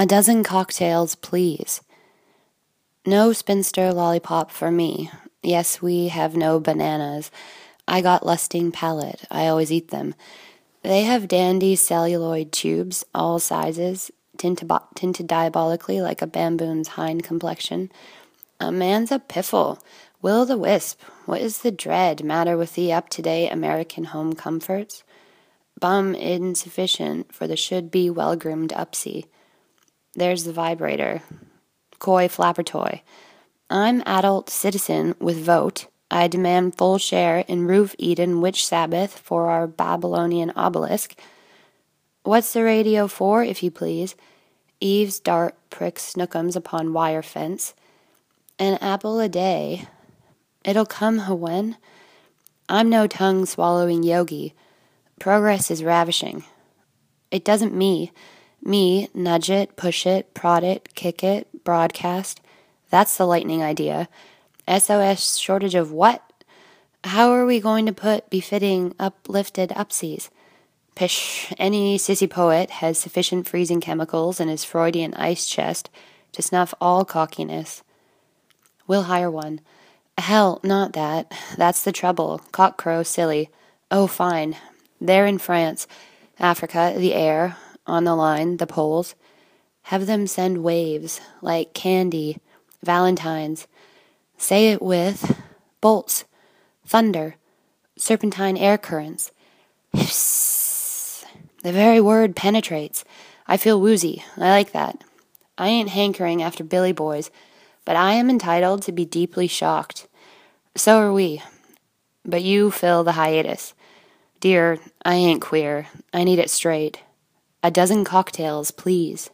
A dozen cocktails, please. No spinster lollipop for me. Yes, we have no bananas. I got lusting palate. I always eat them. They have dandy celluloid tubes, all sizes, tinted, tinted diabolically like a bamboon's hind complexion. A man's a piffle. Will the wisp. What is the dread matter with the up to date American home comforts? Bum insufficient for the should be well groomed upsy. There's the vibrator. Coy flapper toy. I'm adult citizen with vote. I demand full share in roof Eden witch Sabbath for our Babylonian obelisk. What's the radio for, if you please? Eve's dart pricks snookums upon wire fence. An apple a day. It'll come when? I'm no tongue swallowing yogi. Progress is ravishing. It doesn't me. Me, nudge it, push it, prod it, kick it, broadcast. That's the lightning idea. SOS shortage of what? How are we going to put befitting uplifted upsies? Pish, any sissy poet has sufficient freezing chemicals in his Freudian ice chest to snuff all cockiness. We'll hire one. Hell, not that. That's the trouble. Cockcrow, silly. Oh, fine. They're in France, Africa, the air, on the line, the poles. Have them send waves, like candy, valentines. Say it with bolts, thunder, serpentine air currents. The very word penetrates. I feel woozy. I like that. I ain't hankering after Billy boys, but I am entitled to be deeply shocked. So are we. But you fill the hiatus. Dear, I ain't queer. I need it straight. A dozen cocktails, please.